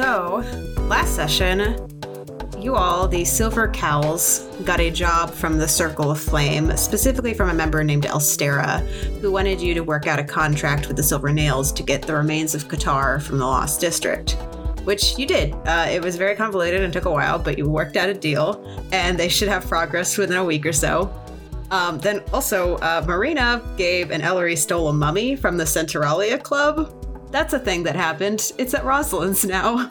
So, last session, you all, the Silver Cowls, got a job from the Circle of Flame, specifically from a member named Elstera, who wanted you to work out a contract with the Silver Nails to get the remains of Qatar from the Lost District. Which you did. Uh, it was very convoluted and took a while, but you worked out a deal, and they should have progress within a week or so. Um, then also, uh, Marina gave and Ellery stole a mummy from the Centralia Club. That's a thing that happened. It's at Rosalind's now.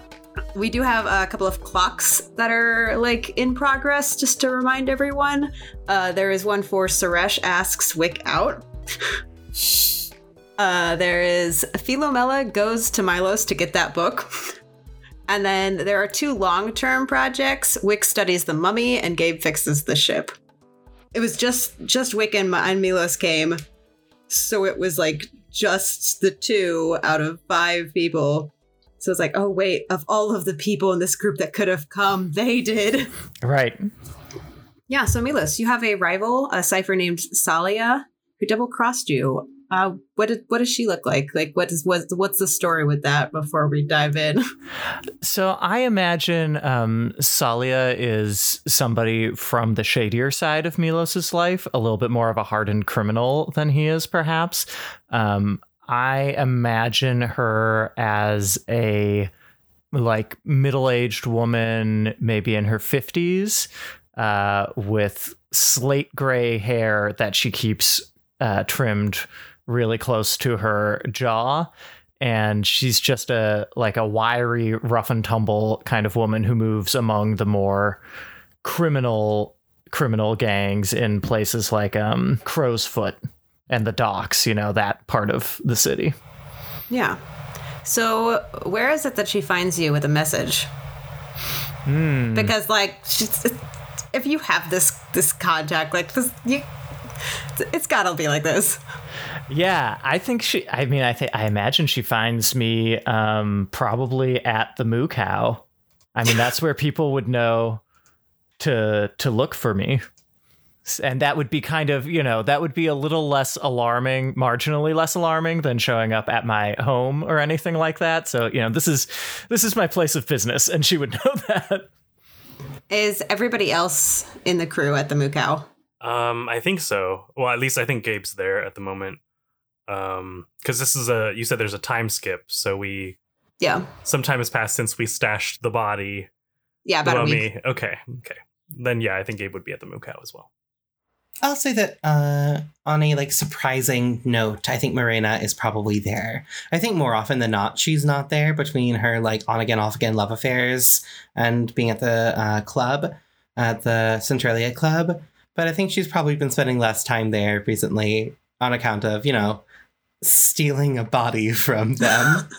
We do have a couple of clocks that are like in progress, just to remind everyone. Uh, there is one for Suresh asks Wick out. uh, there is Philomela goes to Milos to get that book. And then there are two long term projects. Wick studies the mummy and Gabe fixes the ship. It was just just Wick and, and Milos came. So it was like just the two out of five people. So it's like, oh wait, of all of the people in this group that could have come, they did. Right. Yeah, so Milos, you have a rival, a cipher named Salia, who double crossed you. Uh, what did, what does she look like? Like, what is what's what's the story with that? Before we dive in, So I imagine um, Salia is somebody from the shadier side of Milos's life, a little bit more of a hardened criminal than he is, perhaps. Um, I imagine her as a like middle-aged woman, maybe in her fifties, uh, with slate gray hair that she keeps uh, trimmed really close to her jaw and she's just a like a wiry rough and tumble kind of woman who moves among the more criminal criminal gangs in places like um crow's foot and the docks you know that part of the city yeah. So where is it that she finds you with a message? Because like, she's, if you have this this contact, like this, you, it's gotta be like this. yeah i think she i mean i think i imagine she finds me um probably at the moo cow i mean that's where people would know to to look for me and that would be kind of you know that would be a little less alarming marginally less alarming than showing up at my home or anything like that so you know this is this is my place of business and she would know that Is everybody else in the crew at the Moo Cow? Um, I think so. Well, at least I think Gabe's there at the moment. Um, because this is a you said there's a time skip, so we Yeah, some time has passed since we stashed the body. yeah, The about a mummy. week. Okay, okay. Then yeah, I think Gabe would be at the Moo Cow as well. I'll say that uh, on a like surprising note, I think Marina is probably there. I think more often than not, she's not there between her like on again, off again love affairs and being at the uh, club, at the Centralia Club. But I think she's probably been spending less time there recently on account of, you know, stealing a body from them.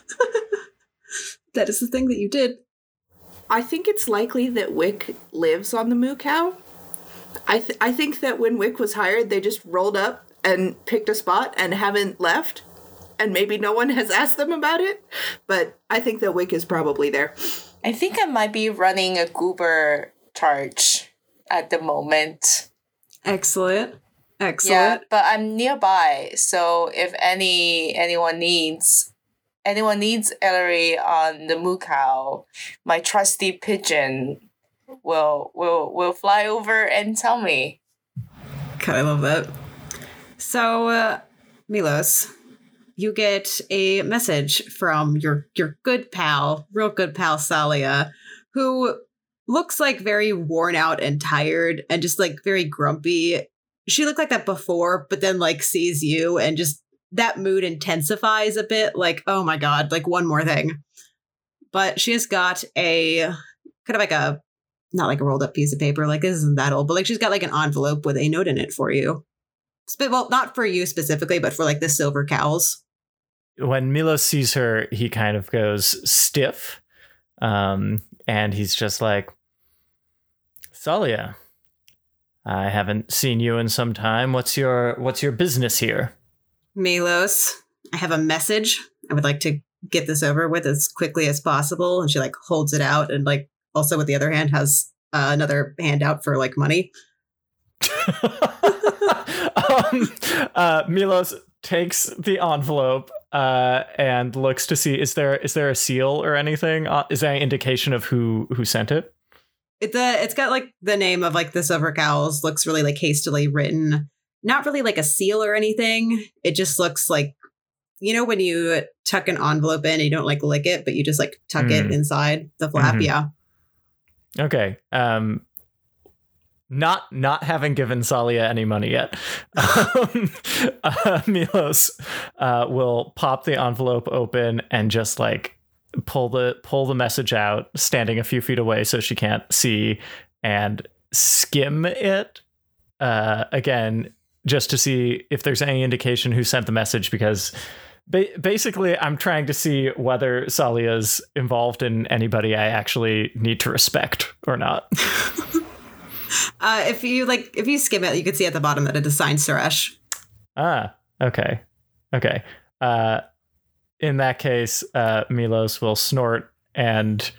That is the thing that you did. I think it's likely that Wick lives on the Moo Cow. I th- I think that when Wick was hired, they just rolled up and picked a spot and haven't left. And maybe no one has asked them about it, but I think that Wick is probably there. I think I might be running a Goober charge at the moment. Excellent, Excellent. Yeah, but I'm nearby, so if any anyone needs anyone needs Ellery on the Cow, my trusty pigeon will will will fly over and tell me. God, I love that. So, uh, Milos, you get a message from your your good pal, real good pal Salia, who looks like very worn out and tired and just like very grumpy. She looked like that before, but then like sees you and just that mood intensifies a bit. Like, oh my god, like one more thing. But she has got a kind of like a not like a rolled up piece of paper, like this isn't that old, but like she's got like an envelope with a note in it for you. Well, not for you specifically, but for like the silver cows. when Milos sees her, he kind of goes stiff. Um, and he's just like, Salia, I haven't seen you in some time. What's your what's your business here? Milos, I have a message. I would like to get this over with as quickly as possible. And she like holds it out and like also with the other hand has uh, another handout for like money. um, uh, Milos takes the envelope uh, and looks to see is there is there a seal or anything? Uh, is there any indication of who who sent it? It the it's got like the name of like the silver cows looks really like hastily written. Not really like a seal or anything. It just looks like you know when you tuck an envelope in, and you don't like lick it, but you just like tuck it Mm. inside the flap. Mhm. Yeah. Okay. Um not not having given Salia any money yet, um, uh, Milos uh, will pop the envelope open and just like pull the pull the message out, standing a few feet away so she can't see, and skim it uh, again just to see if there's any indication who sent the message because. Ba- basically, I'm trying to see whether Salia's involved in anybody I actually need to respect or not. Uh, if you like, if you skim it, you can see at the bottom that it is signed Suresh. Ah, okay. Okay. Uh in that case, uh Milos will snort and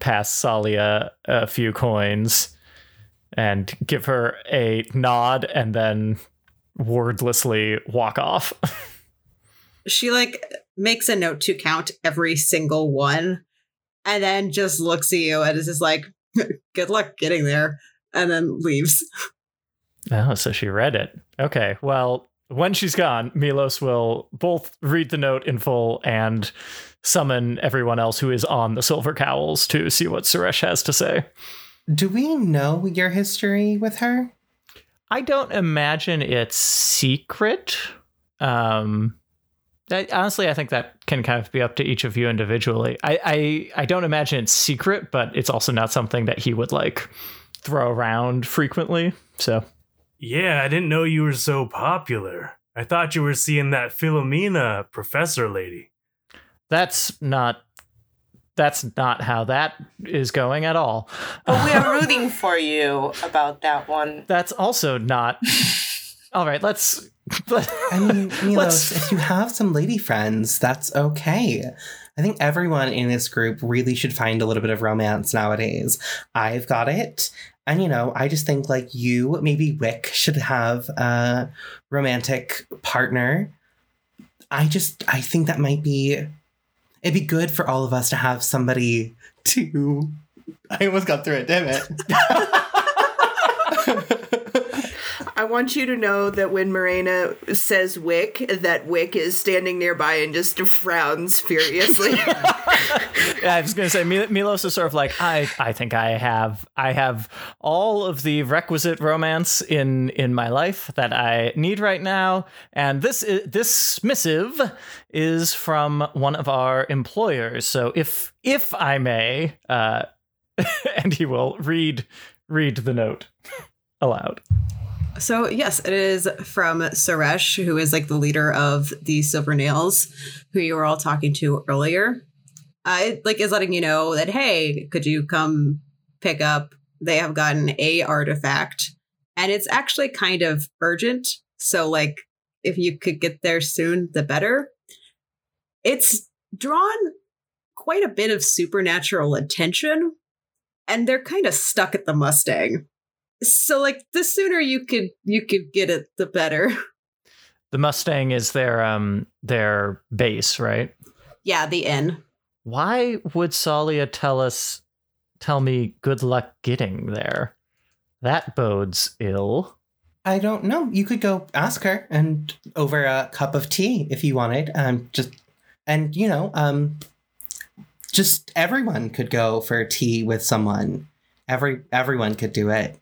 pass Salia a few coins and give her a nod and then wordlessly walk off. She like makes a note to count every single one, and then just looks at you and is just like, "Good luck getting there," and then leaves. oh, so she read it. Okay. Well, when she's gone, Milos will both read the note in full and summon everyone else who is on the Silver Cowls to see what Suresh has to say. Do we know your history with her? I don't imagine it's secret. Um, I, honestly, I think that can kind of be up to each of you individually. I, I I don't imagine it's secret, but it's also not something that he would like throw around frequently. So Yeah, I didn't know you were so popular. I thought you were seeing that Philomena professor lady. that's not that's not how that is going at all. But we are rooting for you about that one. That's also not. all right, let's. but I mean, Milos, Let's- if you have some lady friends, that's okay. I think everyone in this group really should find a little bit of romance nowadays. I've got it. And, you know, I just think like you, maybe Wick, should have a romantic partner. I just, I think that might be, it'd be good for all of us to have somebody to. I almost got through it, damn it. I want you to know that when Morena says Wick, that Wick is standing nearby and just frowns furiously. I was going to say Mil- Milos is sort of like I. I think I have. I have all of the requisite romance in in my life that I need right now, and this i this missive is from one of our employers. So if if I may, uh, and he will read read the note aloud. So yes, it is from Suresh, who is like the leader of the Silver Nails, who you were all talking to earlier. I like is letting you know that hey, could you come pick up? They have gotten a artifact, and it's actually kind of urgent. So like, if you could get there soon, the better. It's drawn quite a bit of supernatural attention, and they're kind of stuck at the Mustang so like the sooner you could you could get it the better The Mustang is their um their base, right? yeah the inn Why would Salia tell us tell me good luck getting there? That bodes ill. I don't know. You could go ask her and over a cup of tea if you wanted. Um, just and you know, um, just everyone could go for tea with someone. Every everyone could do it.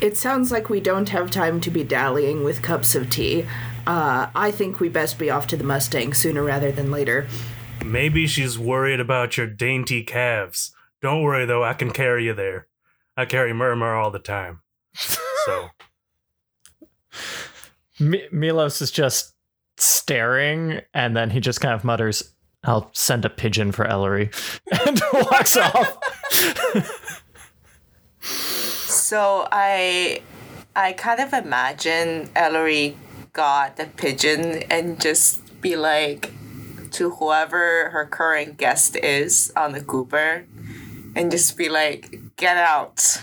It sounds like we don't have time to be dallying with cups of tea. Uh, I think we best be off to the Mustang sooner rather than later. Maybe she's worried about your dainty calves. Don't worry though, I can carry you there. I carry Murmur all the time. So Mi- Milos is just staring, and then he just kind of mutters, "I'll send a pigeon for Ellery," and walks off. So I I kind of imagine Ellery got the pigeon and just be like to whoever her current guest is on the Cooper and just be like, get out.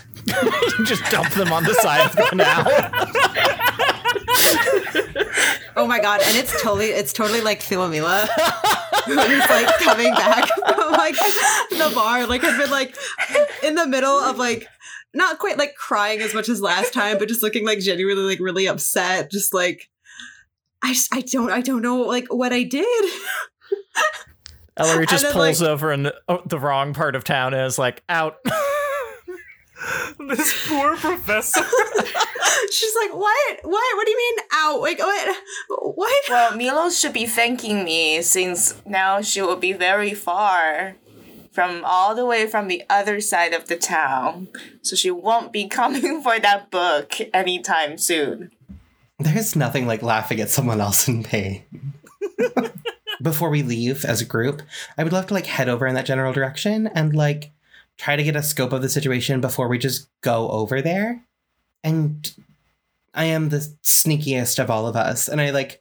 just dump them on the side of the canal. Oh my god, and it's totally it's totally like Philomela who's like coming back from like the bar, like had been like in the middle of like not quite like crying as much as last time, but just looking like genuinely like really upset, just like I just, I don't I don't know like what I did. Ellery just then, pulls like- over in the, oh, the wrong part of town and is like, out. this poor professor. She's like, "What? What? What do you mean out? Like what? What?" Well, Milos should be thanking me since now she will be very far from all the way from the other side of the town. So she won't be coming for that book anytime soon. There's nothing like laughing at someone else in pain. Before we leave as a group, I would love to like head over in that general direction and like try to get a scope of the situation before we just go over there. And I am the sneakiest of all of us, and I like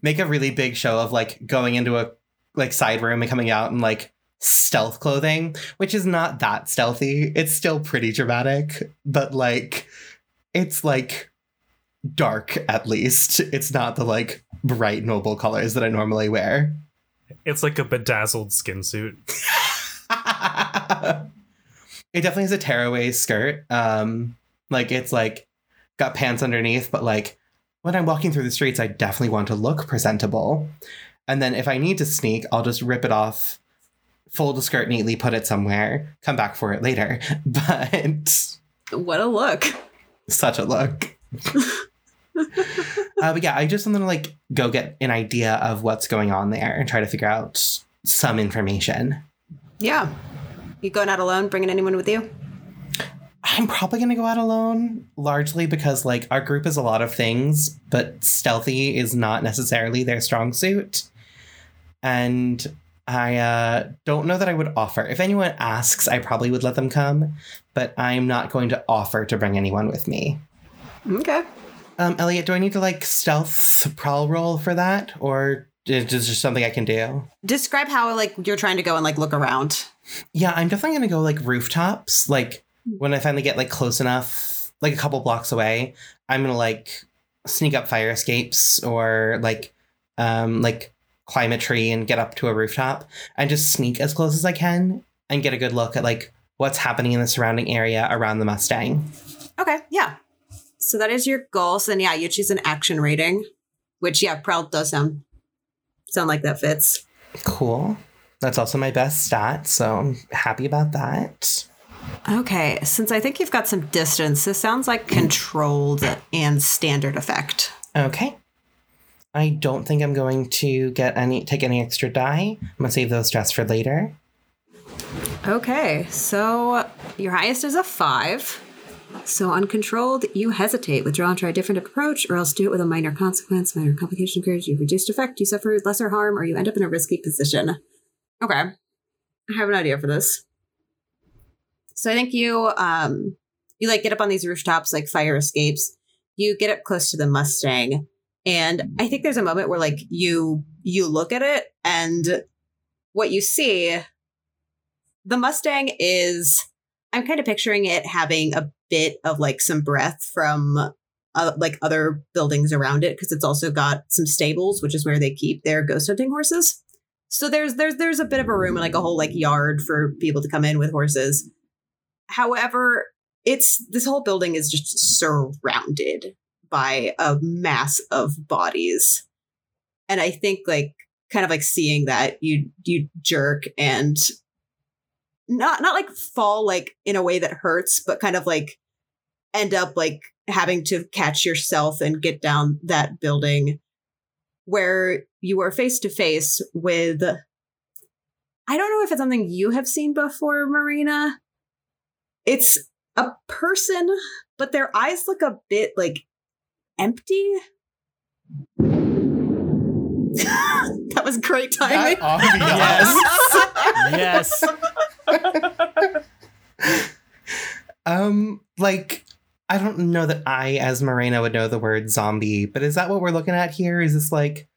make a really big show of like going into a like side room and coming out and like stealth clothing, which is not that stealthy. It's still pretty dramatic, but like it's like dark at least. It's not the like bright noble colors that I normally wear. it's like a bedazzled skin suit. it definitely has a tearaway skirt. Um, like it's like got pants underneath, but like when I'm walking through the streets, I definitely want to look presentable. And then if I need to sneak, I'll just rip it off, fold the skirt neatly, put it somewhere, come back for it later. But What a look. such a look. uh, but yeah, I just want to like go get an idea of what's going on there and try to figure out some information. Yeah. You going out alone? Bringing anyone with you? I'm probably gonna go out alone, largely because like our group is a lot of things, but stealthy is not necessarily their strong suit. And I uh, don't know that I would offer. If anyone asks, I probably would let them come, but I'm not going to offer to bring anyone with me. Okay. Um, Elliot, do I need to like stealth prowl roll for that, or is this just something I can do? Describe how like you're trying to go and like look around. Yeah, I'm definitely gonna go like rooftops. Like when I finally get like close enough, like a couple blocks away, I'm gonna like sneak up fire escapes or like um like climb a tree and get up to a rooftop and just sneak as close as I can and get a good look at like what's happening in the surrounding area around the Mustang. Okay. Yeah. So that is your goal. So then yeah, you choose an action rating, which yeah, prowl does sound sound like that fits. Cool. That's also my best stat, so I'm happy about that. Okay. Since I think you've got some distance, this sounds like controlled and standard effect. Okay. I don't think I'm going to get any take any extra die. I'm gonna save those stress for later. Okay, so your highest is a five. So uncontrolled, you hesitate, withdraw and try a different approach, or else do it with a minor consequence, minor complication occurs, you reduced effect, you suffer lesser harm, or you end up in a risky position. Okay. I have an idea for this. So I think you um you like get up on these rooftops like fire escapes. You get up close to the Mustang. And I think there's a moment where like you you look at it and what you see the Mustang is I'm kind of picturing it having a bit of like some breath from uh, like other buildings around it because it's also got some stables, which is where they keep their ghost hunting horses. So there's there's there's a bit of a room and like a whole like yard for people to come in with horses. However, it's this whole building is just surrounded by a mass of bodies. And I think like kind of like seeing that you you jerk and not not like fall like in a way that hurts, but kind of like end up like having to catch yourself and get down that building where you are face to face with I don't know if it's something you have seen before, Marina. It's a person, but their eyes look a bit like empty. that was great timing. Yes. yes. Um, like I don't know that I, as Morena, would know the word zombie, but is that what we're looking at here? Is this like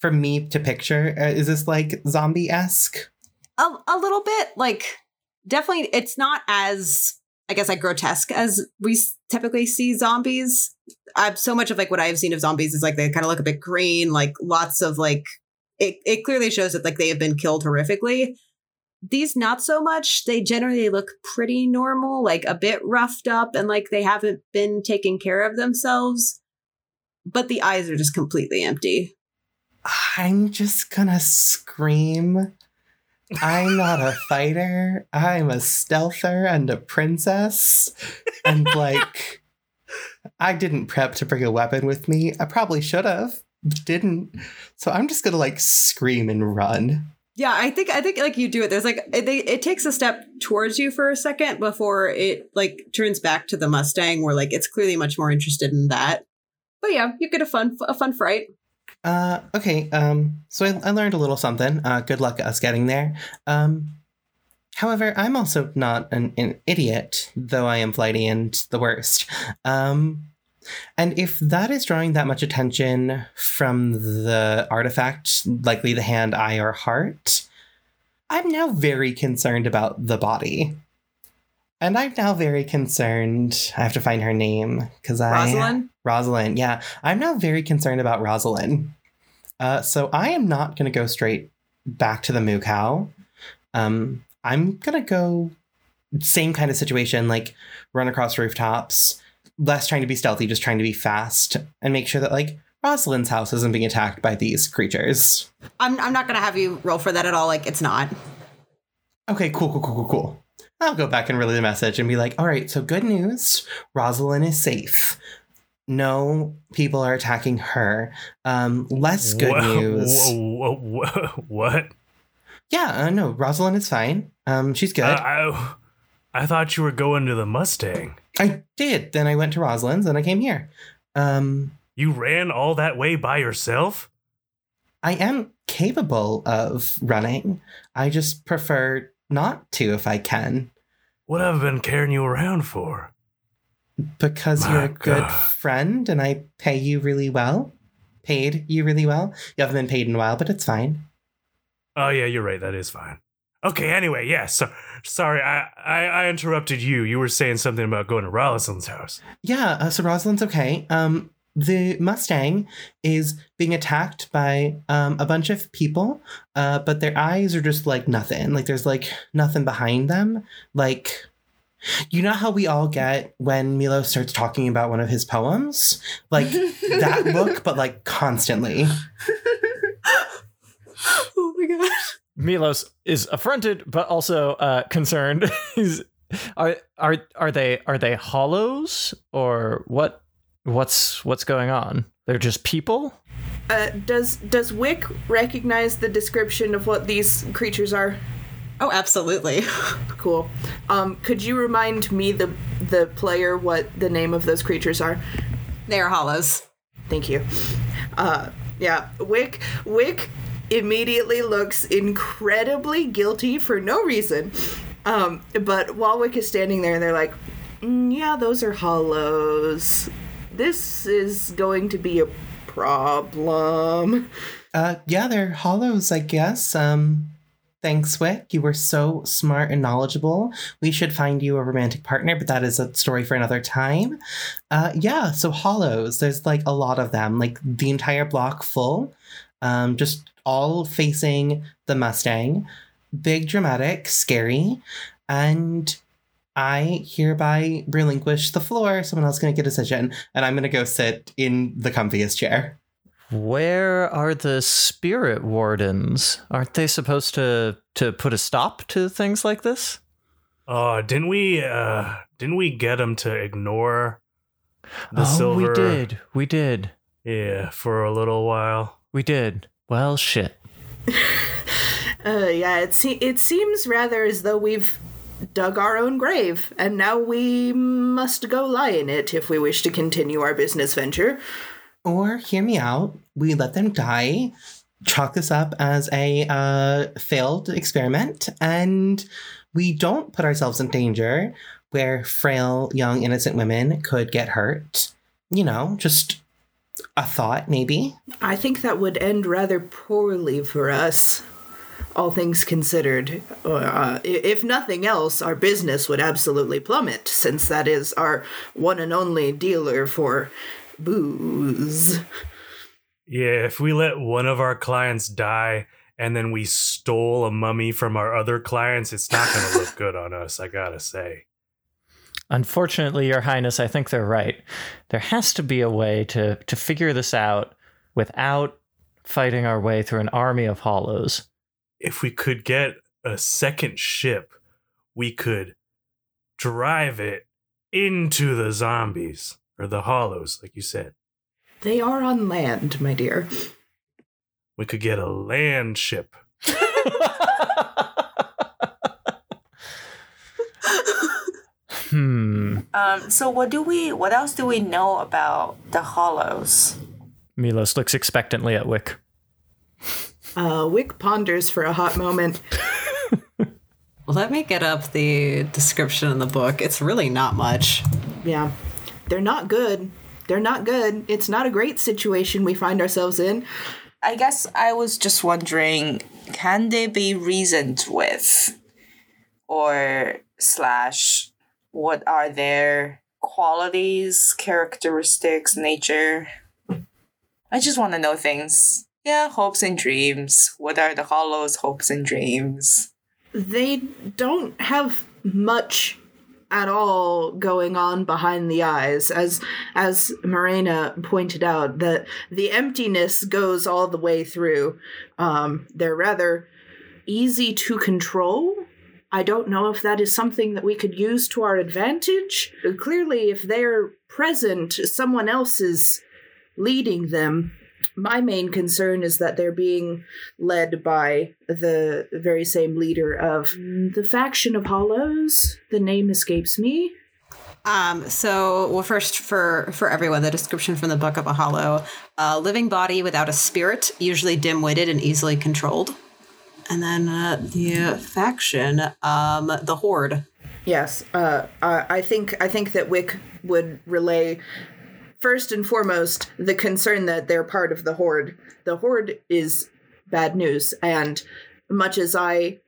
for me to picture? Uh, is this like zombie esque? a, a little bit like definitely it's not as I guess like grotesque as we typically see zombies. Uh, so much of like what I've seen of zombies is like they kind of look a bit green, like lots of like it, it clearly shows that like they have been killed horrifically. These not so much. They generally look pretty normal, like a bit roughed up and like they haven't been taking care of themselves. But the eyes are just completely empty. I'm just gonna scream. I'm not a fighter. I'm a stealther and a princess. And like, I didn't prep to bring a weapon with me. I probably should have, didn't. So I'm just gonna like scream and run. Yeah, I think I think like you do it. There's like it, it takes a step towards you for a second before it like turns back to the Mustang, where like it's clearly much more interested in that. But yeah, you get a fun a fun fright. Uh, okay. Um, so I, I learned a little something. Uh, good luck us getting there. Um, however, I'm also not an, an idiot, though I am flighty and the worst. Um, and if that is drawing that much attention from the artifact, likely the hand, eye, or heart, I'm now very concerned about the body. And I'm now very concerned. I have to find her name because I. Rosalind, Rosalind, yeah. I'm now very concerned about Rosalind. Uh, so I am not going to go straight back to the moo cow. Um, I'm going to go same kind of situation, like run across rooftops, less trying to be stealthy, just trying to be fast and make sure that like Rosalind's house isn't being attacked by these creatures. I'm I'm not gonna have you roll for that at all. Like it's not. Okay, cool, cool, cool, cool, cool. I'll go back and relay the message and be like, all right, so good news. Rosalind is safe. No people are attacking her. Um, less good Wha- news. wha- wha- what? Yeah, uh, no, Rosalind is fine. Um, she's good. I, I, I thought you were going to the Mustang. I did. Then I went to Rosalind's and I came here. Um, You ran all that way by yourself? I am capable of running. I just prefer not to if I can. What have I been carrying you around for? Because My you're a good God. friend and I pay you really well. Paid you really well. You haven't been paid in a while, but it's fine. Oh yeah, you're right. That is fine. Okay. Anyway, yeah. So sorry, I, I I interrupted you. You were saying something about going to Rolison's house. Yeah, uh, so Rosalind's okay. Um, the Mustang is being attacked by um, a bunch of people, uh, but their eyes are just like nothing. Like there's like nothing behind them. Like, you know how we all get when Milo starts talking about one of his poems? Like that look, but like constantly. Oh my god. Milos is affronted, but also uh, concerned. Are are are they are they hollows or what? What's what's going on? They're just people. Uh, does does Wick recognize the description of what these creatures are? Oh, absolutely. Cool. Um, could you remind me the the player what the name of those creatures are? they are hollows. Thank you. Uh, yeah, Wick Wick immediately looks incredibly guilty for no reason. Um, but while Wick is standing there, and they're like, "Mm, "Yeah, those are hollows. This is going to be a problem." Uh, yeah, they're hollows, I guess. Um, thanks, Wick. You were so smart and knowledgeable. We should find you a romantic partner, but that is a story for another time. Uh, yeah, so hollows. There's like a lot of them, like the entire block full, um, just all facing the Mustang. Big, dramatic, scary, and I hereby relinquish the floor. Someone else gonna get a decision, and I'm gonna go sit in the comfiest chair. Where are the spirit wardens? Aren't they supposed to to put a stop to things like this? Uh, didn't we uh didn't we get them to ignore the oh, silver? we did. We did. Yeah, for a little while. We did. Well, shit. Uh, yeah, it se- it seems rather as though we've dug our own grave, and now we must go lie in it if we wish to continue our business venture. Or hear me out, we let them die, chalk this up as a uh, failed experiment, and we don't put ourselves in danger where frail, young, innocent women could get hurt. You know, just a thought, maybe. I think that would end rather poorly for us. All things considered, uh, if nothing else, our business would absolutely plummet, since that is our one and only dealer for booze. Yeah, if we let one of our clients die and then we stole a mummy from our other clients, it's not going to look good on us, I gotta say. Unfortunately, Your Highness, I think they're right. There has to be a way to, to figure this out without fighting our way through an army of hollows. If we could get a second ship, we could drive it into the zombies or the hollows, like you said. They are on land, my dear. We could get a land ship. hmm. Um, so what do we? What else do we know about the Hollows? Milos looks expectantly at Wick. Uh, Wick ponders for a hot moment. Let me get up the description in the book. It's really not much. Yeah. They're not good. They're not good. It's not a great situation we find ourselves in. I guess I was just wondering, can they be reasoned with, or slash, what are their qualities, characteristics, nature? I just want to know things. Yeah, hopes and dreams. What are the hollows' hopes and dreams? They don't have much at all going on behind the eyes as as Morena pointed out that the emptiness goes all the way through um they're rather easy to control I don't know if that is something that we could use to our advantage. Clearly, if they're present, someone else is leading them. My main concern is that they're being led by the very same leader of the faction of Hollows. The name escapes me. Um, so, well, first for for everyone, the description from the Book of a Hollow: a living body without a spirit, usually dim-witted and easily controlled. And then uh, the faction, um, the Horde. Yes, uh, I I think I think that Wick would relay first and foremost the concern that they're part of the Horde. The Horde is bad news, and much as I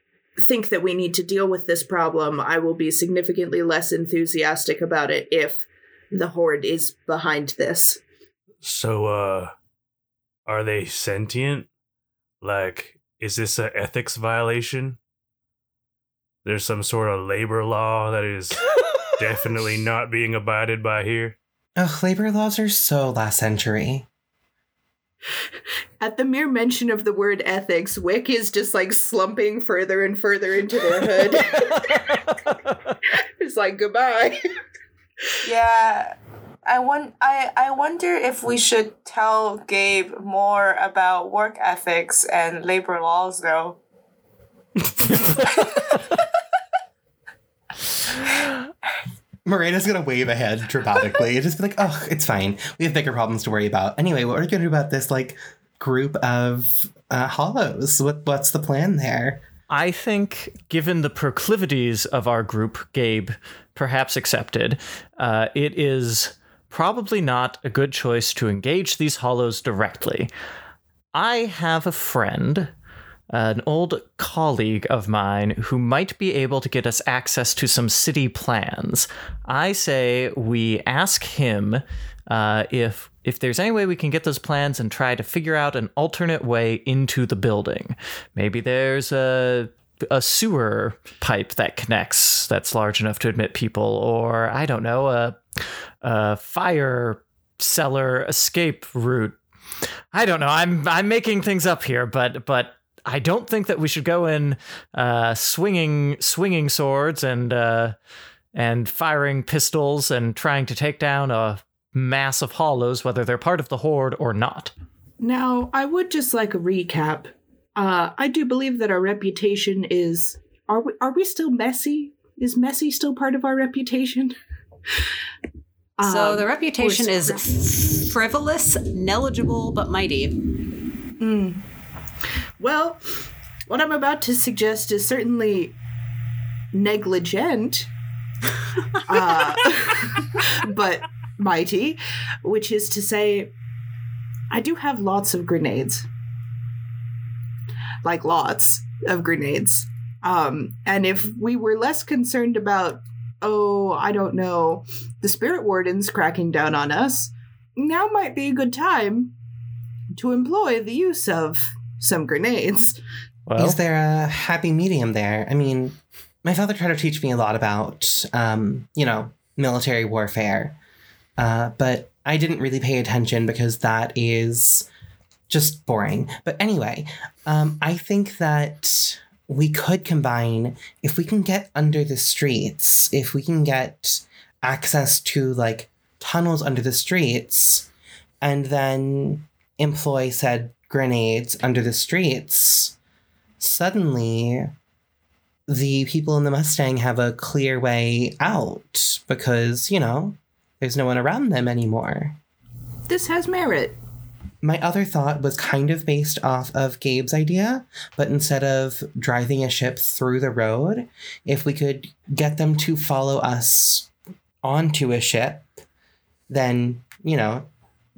think that we need to deal with this problem, I will be significantly less enthusiastic about it if the Horde is behind this. So, uh, are they sentient? Like, is this a ethics violation? There's some sort of labor law that is definitely not being abided by here. Ugh, labor laws are so last century. At the mere mention of the word ethics, Wick is just like slumping further and further into their hood. it's like goodbye. Yeah, I want. I I wonder if we should tell Gabe more about work ethics and labor laws, though. Morena's gonna wave ahead dramatically and just be like, oh, it's fine. We have bigger problems to worry about. Anyway, what are you gonna do about this like group of uh, hollows? What what's the plan there? I think, given the proclivities of our group, Gabe, perhaps accepted, uh, it is probably not a good choice to engage these hollows directly. I have a friend, an old colleague of mine, who might be able to get us access to some city plans. I say we ask him uh, if if there's any way we can get those plans and try to figure out an alternate way into the building. Maybe there's a a sewer pipe that connects that's large enough to admit people, or I don't know, a, a fire cellar escape route. I don't know. I'm I'm making things up here, but but I don't think that we should go in uh, swinging swinging swords and uh, and firing pistols and trying to take down a mass of hollows, whether they're part of the horde or not. Now, I would just like a recap. Uh, I do believe that our reputation is. Are we? Are we still messy? Is messy still part of our reputation? So Um, the reputation is frivolous, negligible, but mighty. Well, what I'm about to suggest is certainly negligent, uh, but mighty, which is to say, I do have lots of grenades. Like lots. of grenades. Um, and if we were less concerned about, oh, I don't know, the spirit wardens cracking down on us, now might be a good time to employ the use of some grenades. Well, Is there a happy medium there? I mean, my father tried to teach me a lot about, um, you know, military warfare, uh, but I didn't really pay attention because that is just boring. But anyway, um, I think that we could combine if we can get under the streets, if we can get access to like tunnels under the streets, and then employ said grenades under the streets suddenly the people in the Mustang have a clear way out because, you know, there's no one around them anymore. This has merit. My other thought was kind of based off of Gabe's idea, but instead of driving a ship through the road, if we could get them to follow us onto a ship, then, you know,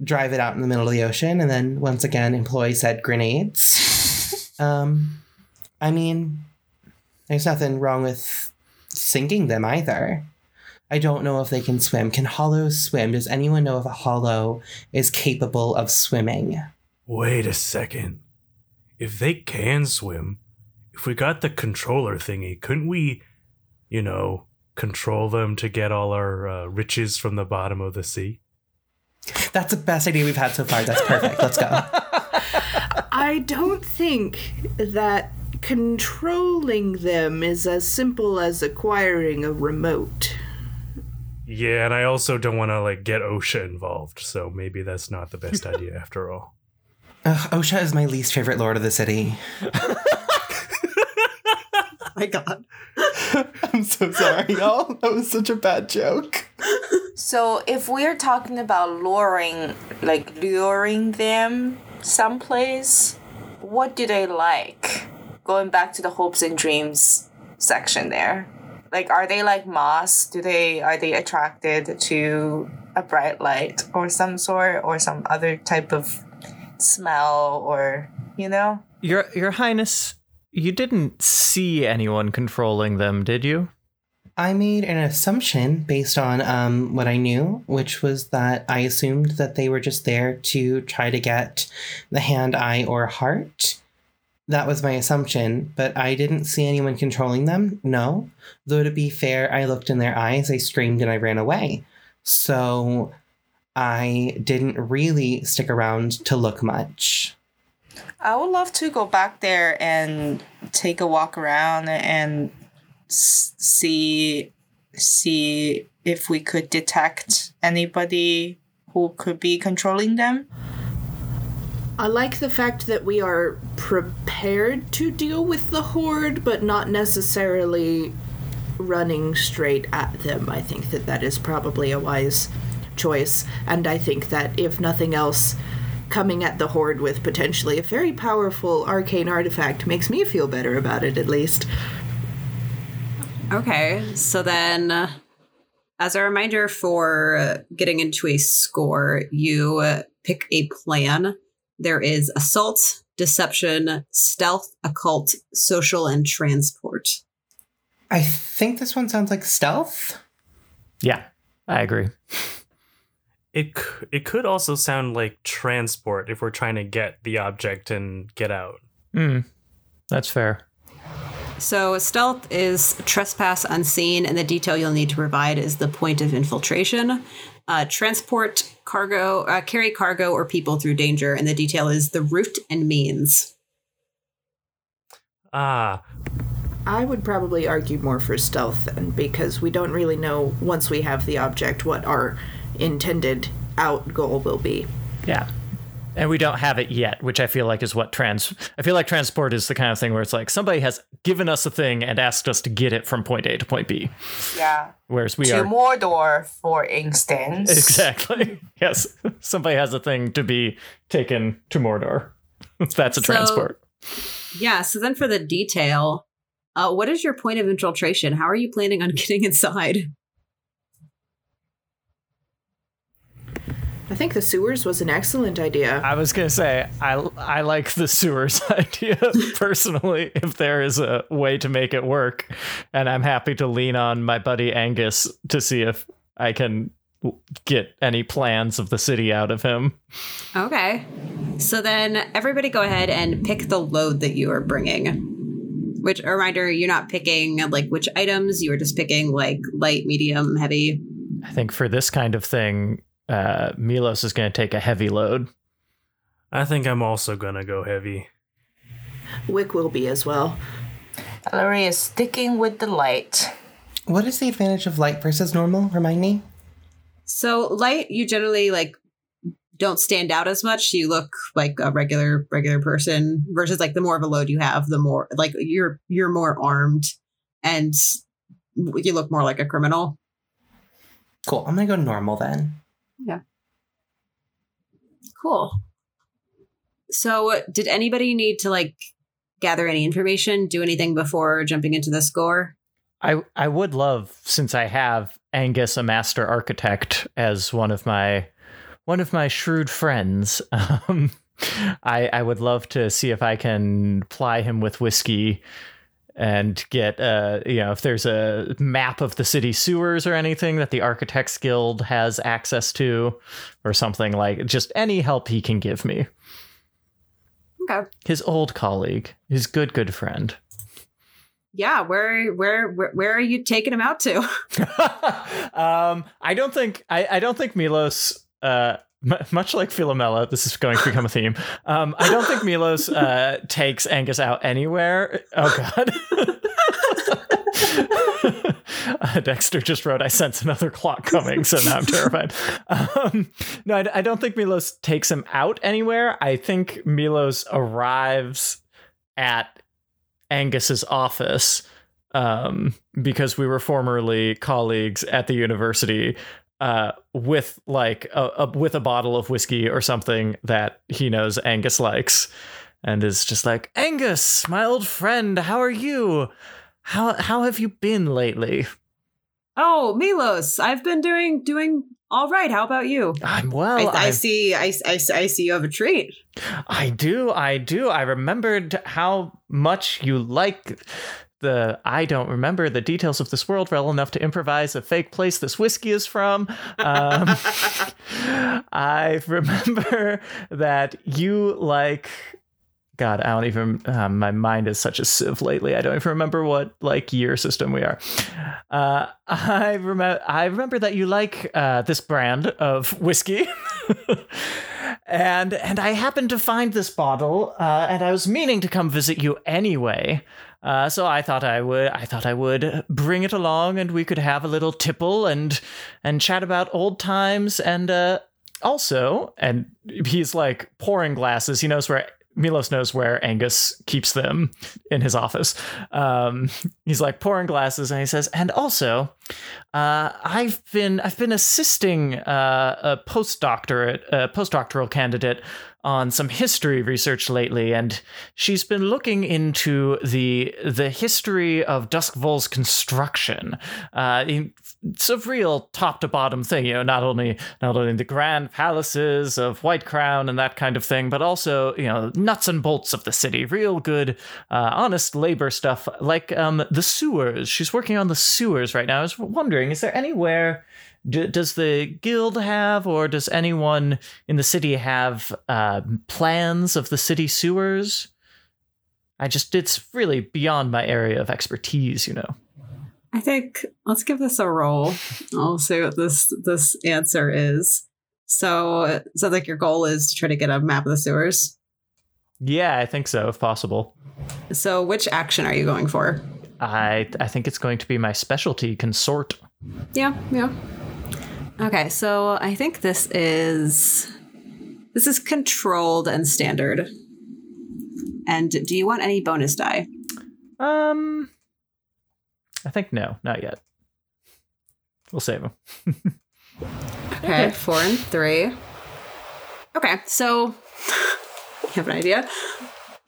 drive it out in the middle of the ocean and then once again employ said grenades. Um, I mean, there's nothing wrong with sinking them either. I don't know if they can swim. Can hollows swim? Does anyone know if a hollow is capable of swimming? Wait a second. If they can swim, if we got the controller thingy, couldn't we, you know, control them to get all our uh, riches from the bottom of the sea? That's the best idea we've had so far. That's perfect. Let's go. I don't think that controlling them is as simple as acquiring a remote. Yeah, and I also don't want to like get OSHA involved, so maybe that's not the best idea after all. Ugh, Osha is my least favorite lord of the city. Oh my God. I'm so sorry, y'all. That was such a bad joke. So if we're talking about luring, like luring them someplace, what do they like? Going back to the hopes and dreams section there. Like are they like moss? Do they are they attracted to a bright light or some sort or some other type of smell or you know? Your Your Highness, you didn't see anyone controlling them, did you? I made an assumption based on um, what I knew, which was that I assumed that they were just there to try to get the hand, eye, or heart. That was my assumption, but I didn't see anyone controlling them. No. Though to be fair, I looked in their eyes, I screamed, and I ran away. So I didn't really stick around to look much. I would love to go back there and take a walk around and see see if we could detect anybody who could be controlling them. I like the fact that we are prepared to deal with the horde, but not necessarily running straight at them. I think that that is probably a wise choice, and I think that if nothing else, coming at the horde with potentially a very powerful arcane artifact makes me feel better about it, at least. Okay, so then, uh, as a reminder for uh, getting into a score, you uh, pick a plan. There is assault, deception, stealth, occult, social, and transport. I think this one sounds like stealth. Yeah, I agree. It it could also sound like transport if we're trying to get the object and get out. Hmm, that's fair. So, stealth is trespass unseen, and the detail you'll need to provide is the point of infiltration. Uh, transport cargo, uh, carry cargo or people through danger, and the detail is the route and means. Ah, I would probably argue more for stealth then, because we don't really know once we have the object what our intended out goal will be. Yeah. And we don't have it yet, which I feel like is what trans. I feel like transport is the kind of thing where it's like somebody has given us a thing and asked us to get it from point A to point B. Yeah. Whereas we are to are Mordor, for instance. exactly yes, somebody has a thing to be taken to Mordor. That's a So- transport. Yeah, so then for the detail, uh, what is your point of infiltration? How are you planning on getting inside? I think the sewers was an excellent idea. I was gonna say I I like the sewers idea personally. If there is a way to make it work, and I'm happy to lean on my buddy Angus to see if I can get any plans of the city out of him. Okay. So then everybody go ahead and pick the load that you are bringing. Which a reminder, you're not picking like which items, you are just picking like light, medium, heavy. I think for this kind of thing, uh, Milos is going to take a heavy load. I think I'm also gonna go heavy. Wick will be as well. Ellery is sticking with the light. What is the advantage of light versus normal? Remind me. So light, you generally like don't stand out as much. You look like a regular regular person versus like the more of a load you have, the more like you're you're more armed and you look more like a criminal. Cool. I'm gonna go normal then. Cool. So, did anybody need to like gather any information, do anything before jumping into the score? I I would love since I have Angus, a master architect, as one of my one of my shrewd friends. Um, I I would love to see if I can ply him with whiskey and get uh you know if there's a map of the city sewers or anything that the architects guild has access to or something like just any help he can give me Okay. his old colleague his good good friend Yeah, where where where, where are you taking him out to? um, I don't think I, I don't think Milos. Uh, m- much like Philomela, this is going to become a theme. Um, I don't think Milos uh, takes Angus out anywhere. Oh God. Uh, Dexter just wrote, I sense another clock coming, so now I'm terrified. Um, no, I, I don't think Milos takes him out anywhere. I think Milos arrives at Angus's office um, because we were formerly colleagues at the university uh, with like a, a with a bottle of whiskey or something that he knows Angus likes, and is just like Angus, my old friend, how are you? How how have you been lately? oh, Milos, I've been doing doing all right. How about you? I'm well. I, I see. I, I, I see you have a treat. I do, I do. I remembered how much you like the. I don't remember the details of this world well enough to improvise a fake place this whiskey is from. Um, I remember that you like. God, I don't even. Uh, my mind is such a sieve lately. I don't even remember what like year system we are. Uh, I remember. I remember that you like uh, this brand of whiskey. and and I happened to find this bottle, uh, and I was meaning to come visit you anyway. Uh, so I thought I would I thought I would bring it along, and we could have a little tipple and and chat about old times, and uh, also, and he's like pouring glasses. He knows where. Milos knows where Angus keeps them in his office. Um, he's like pouring glasses, and he says, "And also, uh, I've been I've been assisting uh, a postdoctorate a postdoctoral candidate on some history research lately, and she's been looking into the the history of Doskvol's construction. Uh, it's a real top to bottom thing, you know. Not only not only the grand palaces of White Crown and that kind of thing, but also you know nuts and bolts of the city. Real good, uh, honest labor stuff, like um, the sewers. She's working on the sewers right now. I was wondering, is there anywhere? D- does the guild have, or does anyone in the city have uh, plans of the city sewers? I just, it's really beyond my area of expertise, you know. I think let's give this a roll. I'll see what this this answer is. So, it sounds like your goal is to try to get a map of the sewers. Yeah, I think so, if possible. So, which action are you going for? I, I think it's going to be my specialty, consort. Yeah, yeah. Okay, so I think this is this is controlled and standard. And do you want any bonus die? Um, I think no, not yet. We'll save them. Okay, four and three. Okay, so you have an idea.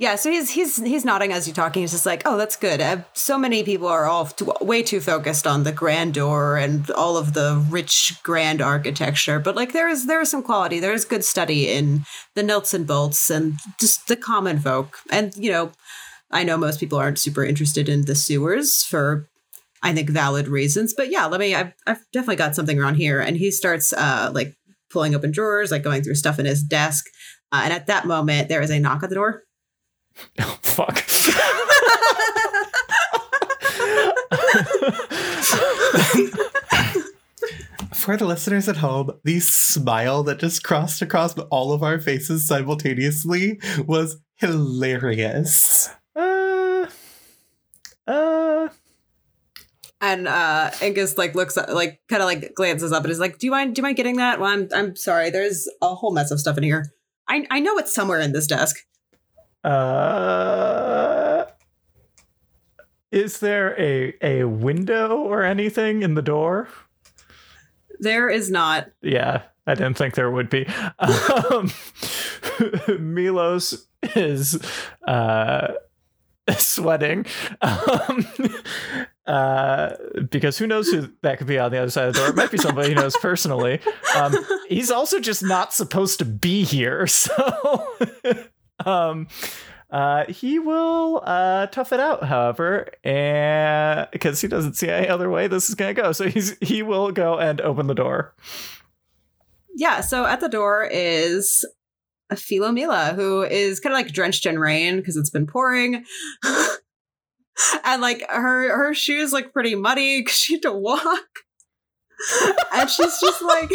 Yeah, so he's he's he's nodding as you're talking. He's just like, "Oh, that's good." Uh, so many people are all too, way too focused on the grandeur and all of the rich grand architecture, but like there is there is some quality. There is good study in the nuts and bolts and just the common folk. And you know, I know most people aren't super interested in the sewers for I think valid reasons, but yeah, let me. I've, I've definitely got something around here. And he starts uh like pulling open drawers, like going through stuff in his desk. Uh, and at that moment, there is a knock at the door. Oh, fuck. For the listeners at home, the smile that just crossed across all of our faces simultaneously was hilarious. uh, uh, And uh Angus like looks at, like kind of like glances up and is like, "Do you mind? Do you mind getting that?" Well, I'm I'm sorry. There's a whole mess of stuff in here. I I know it's somewhere in this desk. Uh, is there a a window or anything in the door? There is not. Yeah, I didn't think there would be. Um, Milos is uh, sweating um, uh, because who knows who that could be on the other side of the door. It might be somebody he knows personally. Um, he's also just not supposed to be here, so um, uh, he will uh, tough it out. However, and because he doesn't see any other way this is gonna go, so he's he will go and open the door. Yeah. So at the door is Philomela who is kind of like drenched in rain because it's been pouring. and like her her shoes look pretty muddy because she had to walk. and she's just like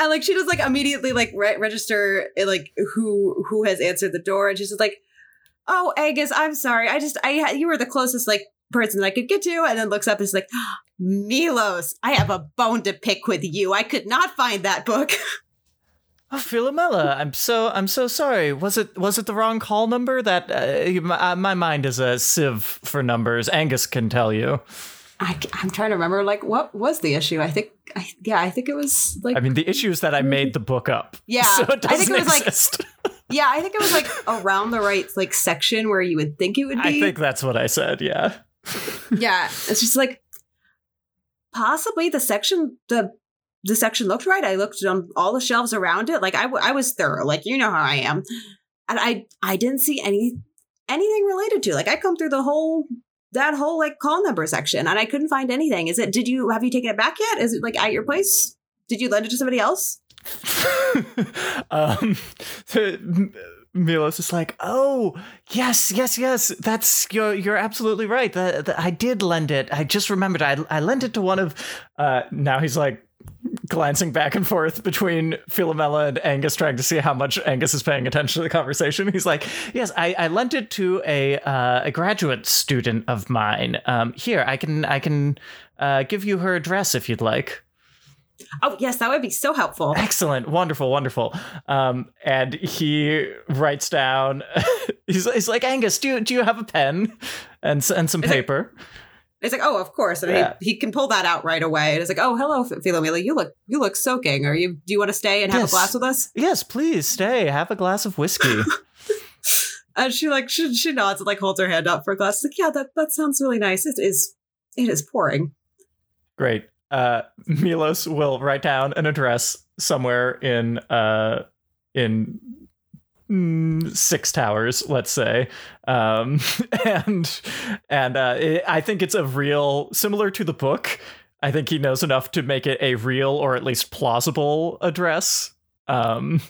and like she does like immediately like re- register uh, like who who has answered the door and she's just like oh Angus I'm sorry I just I you were the closest like person that I could get to and then looks up and is like Milos I have a bone to pick with you I could not find that book Oh, Philomela, I'm so I'm so sorry. Was it was it the wrong call number? That uh, my, my mind is a sieve for numbers. Angus can tell you. I, am trying to remember like what was the issue? I think I, yeah I think it was like I mean, the issue is that I made the book up. Yeah, so it I think it was, like, yeah I think it was like around the right like section where you would think it would be. I think that's what I said. Yeah. yeah it's just like possibly the section the the section looked right. I looked on all the shelves around it. Like I, w- I was thorough. Like you know how i am. And i i didn't see any anything related to like i come through the whole that whole like call number section and i couldn't find anything is it did you have you taken it back yet is it like at your place did you lend it to somebody else um, Milos is like, oh yes, yes, yes. That's you're you're absolutely right. That I did lend it. I just remembered. I I lent it to one of. Uh, now he's like glancing back and forth between Philomela and Angus, trying to see how much Angus is paying attention to the conversation. He's like, "Yes, I, I lent it to a uh, a graduate student of mine. Um, here, I can I can uh, give you her address if you'd like." oh yes that would be so helpful Excellent, wonderful, wonderful. Um, and he writes down. he's, he's like, Angus, do you do you have a pen and and some Is it- paper? It's like oh of course and Yeah. he, he can pull that out right away and it's like oh hello philomela you look you look soaking are you do you want to stay and have Yes. a glass with us Yes, please stay. Have a glass of whiskey. And she like she, she nods and like holds her hand up for a glass. Like, yeah, that that sounds really nice. It is it is pouring. Great. Uh, Milos will write down an address somewhere in uh in six towers, let's say, um, and and uh, it, I think it's a real similar to the book. I think he knows enough to make it a real or at least plausible address. Um,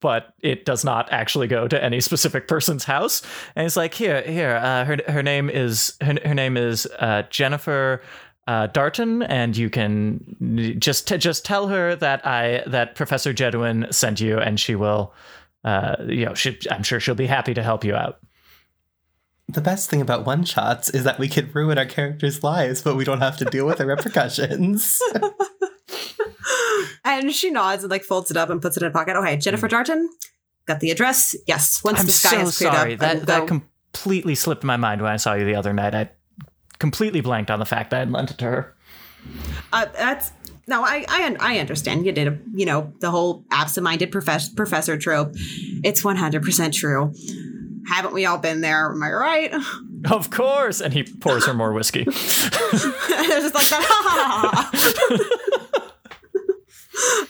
but it does not actually go to any specific person's house. And it's like, here, here. Uh, her her name is her, her name is uh, Jennifer uh, Darton, and you can just just tell her that I that Professor Jedwin sent you, and she will, uh, you know, she, I'm sure she'll be happy to help you out. The best thing about one shots is that we can ruin our characters' lives, but we don't have to deal with the repercussions. And she nods and like folds it up and puts it in a pocket. Okay, Jennifer Darton, got the address. Yes, once I'm the sky so is cleared sorry up, I will that that completely slipped my mind when I saw you the other night. I completely blanked on the fact that I would lent it to her. uh, that's no, I, I I understand. You did a you know the whole absent-minded profess- professor trope. It's one hundred percent true. Haven't we all been there? Am I right? Of course. And he pours her more whiskey. Just like that.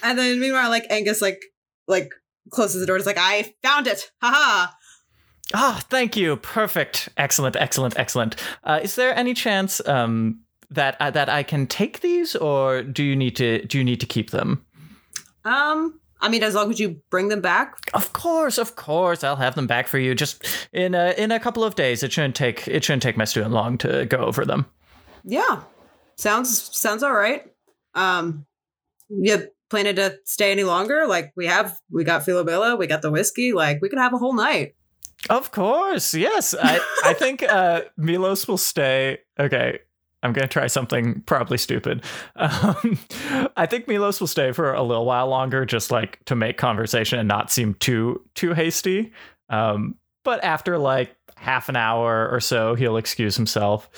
and then meanwhile, like Angus, like like closes the door. It's like I found it. Haha. Ah, thank you. Perfect. Excellent. Excellent. Excellent. Uh, is there any chance um, that uh, that I can take these, or do you need to do you need to keep them? Um, I mean, as long as you bring them back. Of course, of course. I'll have them back for you. Just in a in a couple of days. It shouldn't take it shouldn't take my student long to go over them. Yeah, sounds sounds all right. Um, you planning to stay any longer? Like we have, we got Philobella, we got the whiskey. Like we could have a whole night. Of course, yes. I I think uh, Milos will stay. Okay, I'm gonna try something probably stupid. Um, I think Milos will stay for a little while longer, just like to make conversation and not seem too too hasty. Um, but after like half an hour or so, he'll excuse himself.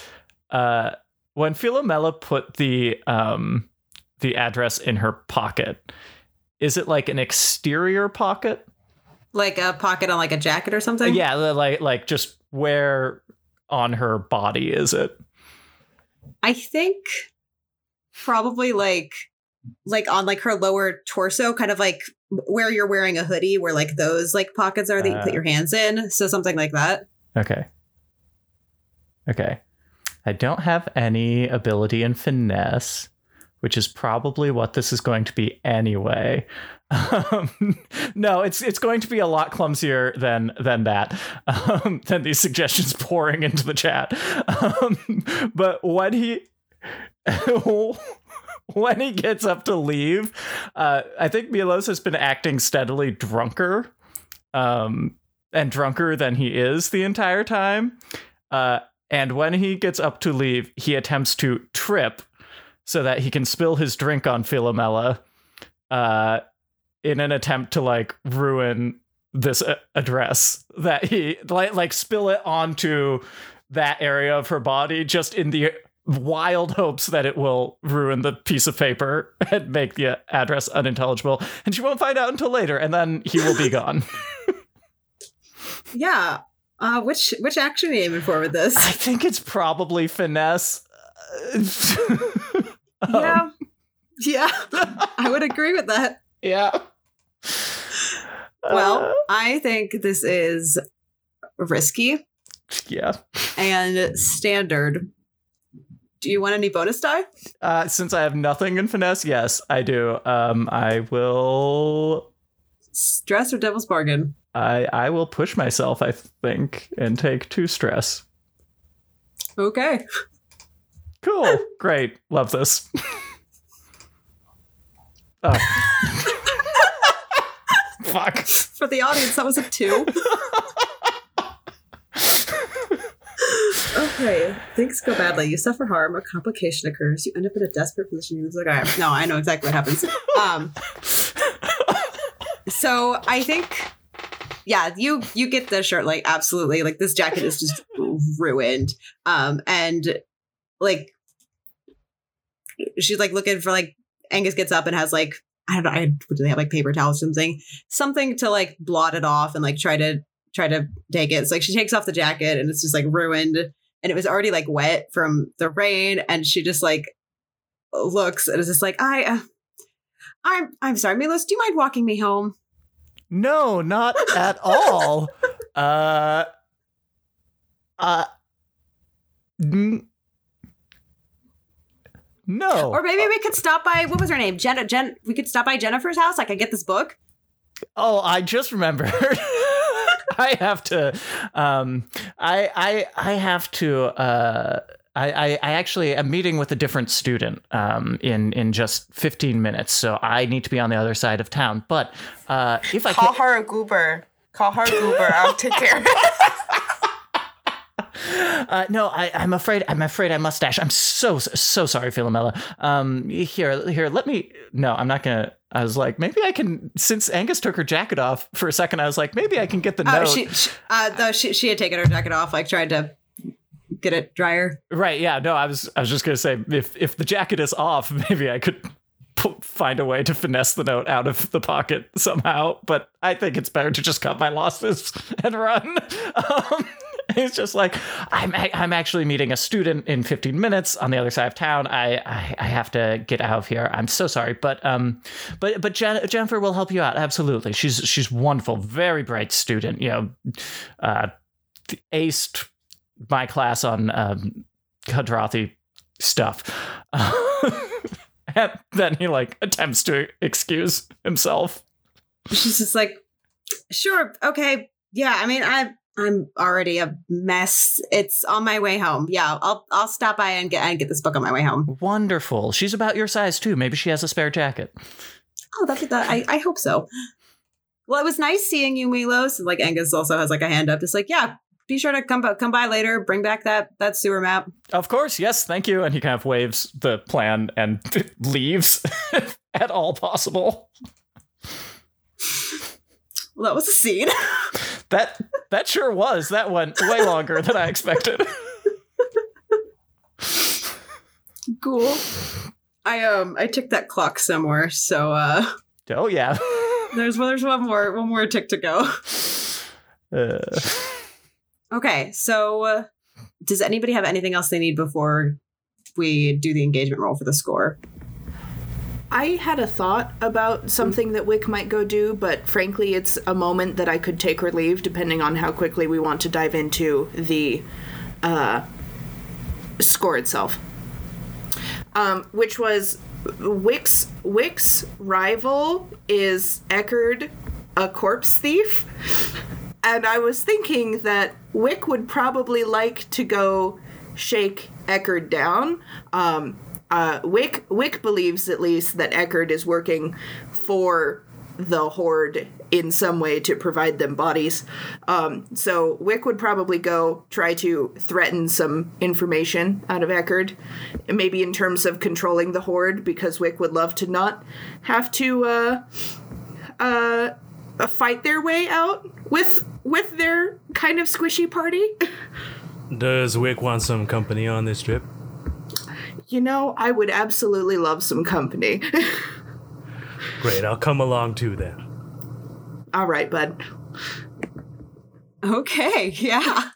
Uh, when Philomela put the um, the address in her pocket, is it like an exterior pocket? Like a pocket on like a jacket or something. Yeah, like like just where on her body is it? I think probably like like on like her lower torso, kind of like where you're wearing a hoodie, where like those like pockets are that you Uh. put your hands in. So something like that. Okay. Okay. I don't have any ability in finesse, which is probably what this is going to be anyway. Um, no, it's it's going to be a lot clumsier than than that. Um, than these suggestions pouring into the chat. Um, but when he when he gets up to leave, uh, I think Milos has been acting steadily drunker. Um, and drunker than he is the entire time. Uh, and when he gets up to leave, he attempts to trip so that he can spill his drink on Philomela uh, in an attempt to like ruin this uh, address that he like like spill it onto that area of her body just in the wild hopes that it will ruin the piece of paper and make the address unintelligible and she won't find out until later and then he will be gone Yeah. Uh, which which action are you aiming for with this? I think it's probably finesse. Um, yeah. Yeah. I would agree with that. yeah. Well, Uh, I think this is risky yeah. and standard. Do you want any bonus die? Uh, since I have nothing in finesse, yes, I do. Um, I will. Stress or devil's bargain? I I will push myself. I think and take two stress. Okay. Cool. Great. Love this. oh. Fuck. For the audience, that was a two. okay, things go badly. You suffer harm, a complication occurs. You end up in a desperate position. You lose a guy. No, I know exactly what happens. Um, so I think, yeah, you you get the shirt like absolutely. Like this jacket is just ruined. Um, and like she's like looking for like Angus gets up and has like I don't know. I do they have like paper towels or something? Something to like blot it off and like try to try to take it. It's like she takes off the jacket and it's just like ruined and it was already like wet from the rain and she just like looks and is just like I uh, I'm I'm sorry, Milos, do you mind walking me home? No, not at all. uh, uh, n- no. Or maybe we could stop by what was her name? Jen Jen we could stop by Jennifer's house. I could get this book. Oh, I just remembered. I have to. Um, I I I have to. Uh, I, I I actually am meeting with a different student. Um, in in just fifteen minutes, so I need to be on the other side of town. But uh, if I Call can, her a goober. Call her a goober. I'll take care of it. Uh, no, I, I'm afraid. I'm afraid I must dash. I'm so so sorry, Philomela. Um, here, here. Let me. No, I'm not gonna. I was like, maybe I can. Since Angus took her jacket off for a second, I was like, maybe I can get the Oh, note. she, she uh though she she had taken her jacket off, like trying to get it drier. Right. Yeah. No. I was. I was just gonna say if if the jacket is off, maybe I could find a way to finesse the note out of the pocket somehow. But I think it's better to just cut my losses and run. Um, he's just like, I'm I'm actually meeting a student in 15 minutes on the other side of town. I I, I have to get out of here. I'm so sorry, but um, but but Jen- Jennifer will help you out. Absolutely, she's she's wonderful, very bright student. You know, uh, aced my class on um, Kadrathi stuff. and then he like attempts to excuse himself. She's just like, sure, okay, yeah. I mean, I I'm already a mess. It's on my way home. Yeah, I'll I'll stop by and get and get this book on my way home. Wonderful. She's about your size too. Maybe she has a spare jacket. Oh, that's that. I I hope so. Well, it was nice seeing you, Milos. Like Angus also has like a hand up, just like yeah. Be sure to come by, come by later. Bring back that that sewer map. Of course, yes, thank you. And he kind of waves the plan and leaves at all possible. Well, that was a scene. That that sure was. That went way longer than I expected. cool. I um I ticked that clock somewhere, so uh Oh yeah. there's there's one more one more tick to go. Uh, Okay, so uh, does anybody have anything else they need before we do the engagement roll for the score? I had a thought about something that Wick might go do, but frankly, it's a moment that I could take or leave depending on how quickly we want to dive into the uh, score itself. Um, which was Wick's Wick's rival is Eckerd, a corpse thief, and I was thinking that Wick would probably like to go shake Eckerd down. Um, uh, Wick Wick believes at least that Eckerd is working for the Horde in some way to provide them bodies. Um, so Wick would probably go try to threaten some information out of Eckerd, maybe in terms of controlling the Horde, because Wick would love to not have to uh, uh, fight their way out with with their kind of squishy party. Does Wick want some company on this trip? You know, I would absolutely love some company. Great, I'll come along too then. All right, bud. Okay, yeah.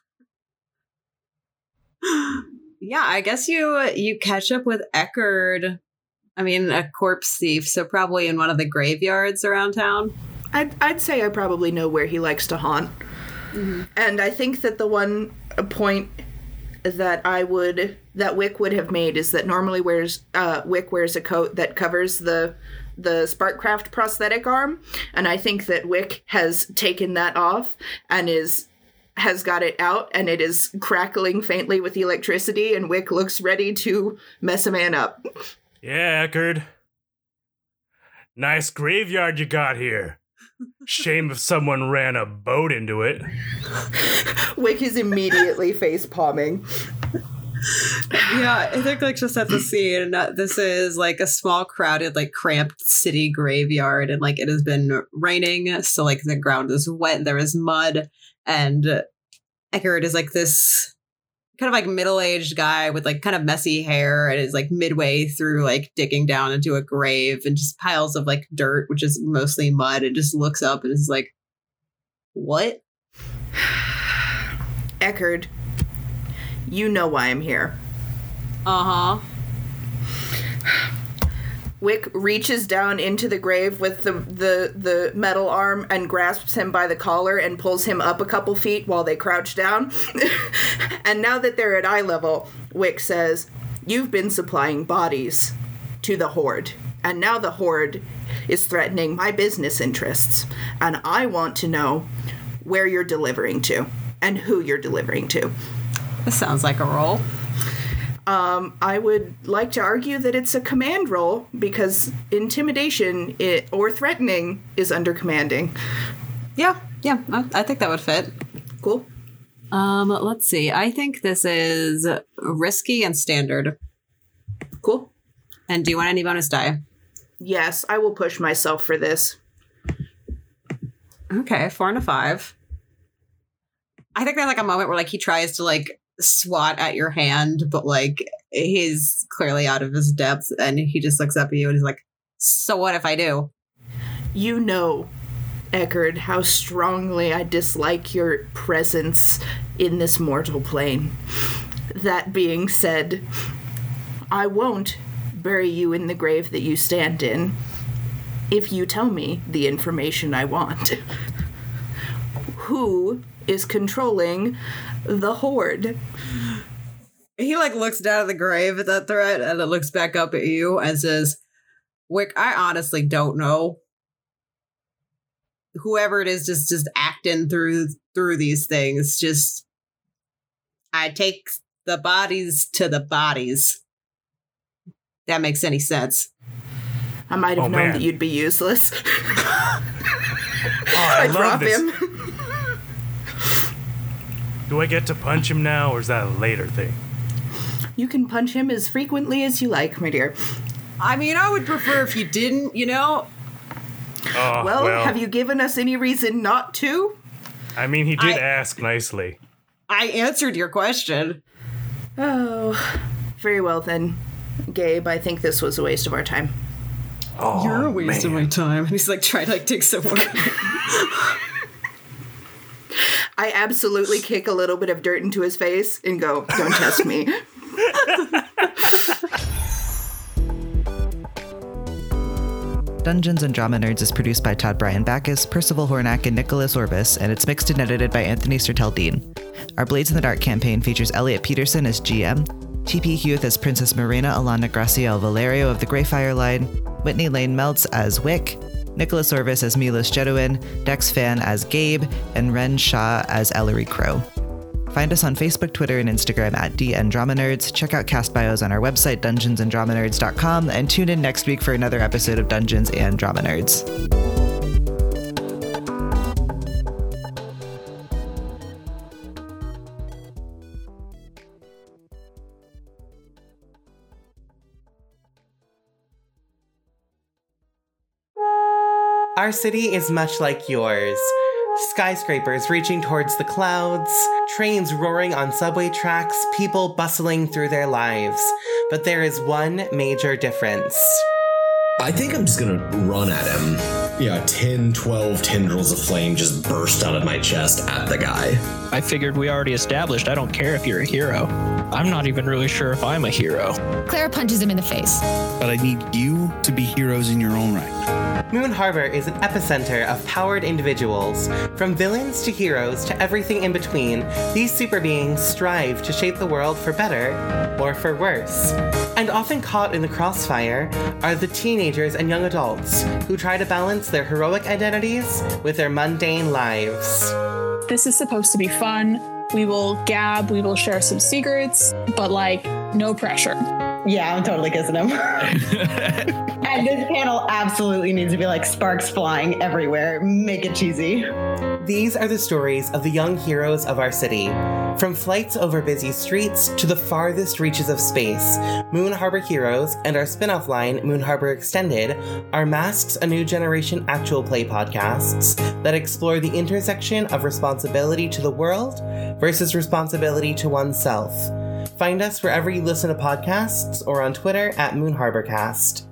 yeah, I guess you you catch up with Eckerd. I mean, a corpse thief, so probably in one of the graveyards around town. I'd, I'd say I probably know where he likes to haunt. Mm-hmm. And I think that the one point that I would that Wick would have made is that normally wears uh, Wick wears a coat that covers the the Sparkcraft prosthetic arm, and I think that Wick has taken that off and is has got it out and it is crackling faintly with electricity and Wick looks ready to mess a man up. Yeah, Eckerd. Nice graveyard you got here. Shame if someone ran a boat into it. Wick is immediately face palming. Yeah, I think like just at the scene, uh, this is like a small, crowded, like cramped city graveyard, and like it has been raining, so like the ground is wet, there is mud, and Eckerd is like this kind of like middle-aged guy with like kind of messy hair and is like midway through like digging down into a grave and just piles of like dirt which is mostly mud and just looks up and is like what Eckerd, you know why I'm here. uh-huh Wick reaches down into the grave with the, the, the metal arm and grasps him by the collar and pulls him up a couple feet while they crouch down. and now that they're at eye level, Wick says, You've been supplying bodies to the Horde. And now the Horde is threatening my business interests. And I want to know where you're delivering to and who you're delivering to. this sounds like a roll Um, I would like to argue that it's a command role because intimidation i or threatening is under commanding. yeah yeah I, I think that would fit Cool. Um, let's see. I think this is risky and standard. Cool. And do you want any bonus die? Yes, I will push myself for this. Okay, four and a five. I think there's like a moment where like he tries to like swat at your hand, but like he's clearly out of his depth and he just looks up at you and he's like, So what if I do? You know, Eckerd, how strongly I dislike your presence in this mortal plane. That being said, I won't bury you in the grave that you stand in if you tell me the information I want. Who is controlling the horde? He like looks down at the grave at that threat and it looks back up at you and says, Wick, I honestly don't know. Whoever it is just just acting through through these things, just I take the bodies to the bodies. That makes any sense. I might have Oh, known man. that you'd be useless. Oh, I, I love drop this. him. Do I get to punch him now, or is that a later thing? You can punch him as frequently as you like, my dear. I mean, I would prefer if you didn't, you know? Oh, Well, well, have you given us any reason not to? I mean, he did I- ask nicely. I answered your question. Oh, very well then. Gabe, I think this was a waste of our time. Oh, You're a oh, waste of my time. And he's like trying to like take someone. I absolutely kick a little bit of dirt into his face and go, don't test me. Dungeons and Drama Nerds is produced by Todd Bryan Backus, Percival Hornack, and Nicholas Orvis, and it's mixed and edited by Anthony Sertel Dean. Our Blades in the Dark campaign features Elliot Peterson as GM, TP Hewitt as Princess Marina Alana Graciel Valerio of the Greyfire Line, Whitney Lane Meltz as Wick, Nicholas Orvis as Milos Jedouin, Dex Fan as Gabe, and Ren Shah as Ellery Crow. Find us on Facebook, Twitter, and Instagram at DN Drama Nerds. Check out cast bios on our website, dungeonsanddramanerds.com, and tune in next week for another episode of Dungeons and Drama Our city is much like yours. Skyscrapers reaching towards the clouds, trains roaring on subway tracks, people bustling through their lives. But there is one major difference. I think I'm just gonna run at him. Yeah, 10, 12 tendrils of flame just burst out of my chest at the guy. I figured we already established I don't care if you're a hero. I'm not even really sure if I'm a hero. Clara punches him in the face. But I need you to be heroes in your own right. Moon Harbor is an epicenter of powered individuals. From villains to heroes to everything in between, these super beings strive to shape the world for better or for worse. And often caught in the crossfire are the teenagers and young adults who try to balance their heroic identities with their mundane lives. This is supposed to be fun. We will gab, we will share some secrets, but like, no pressure. Yeah, I'm totally kissing him. and this panel absolutely needs to be like sparks flying everywhere. Make it cheesy. These are the stories of the young heroes of our city. From flights over busy streets to the farthest reaches of space, Moon Harbor Heroes and our spin off line, Moon Harbor Extended, are Masks a New Generation actual play podcasts that explore the intersection of responsibility to the world versus responsibility to oneself. Find us wherever you listen to podcasts or on Twitter at Moon Harbor Cast.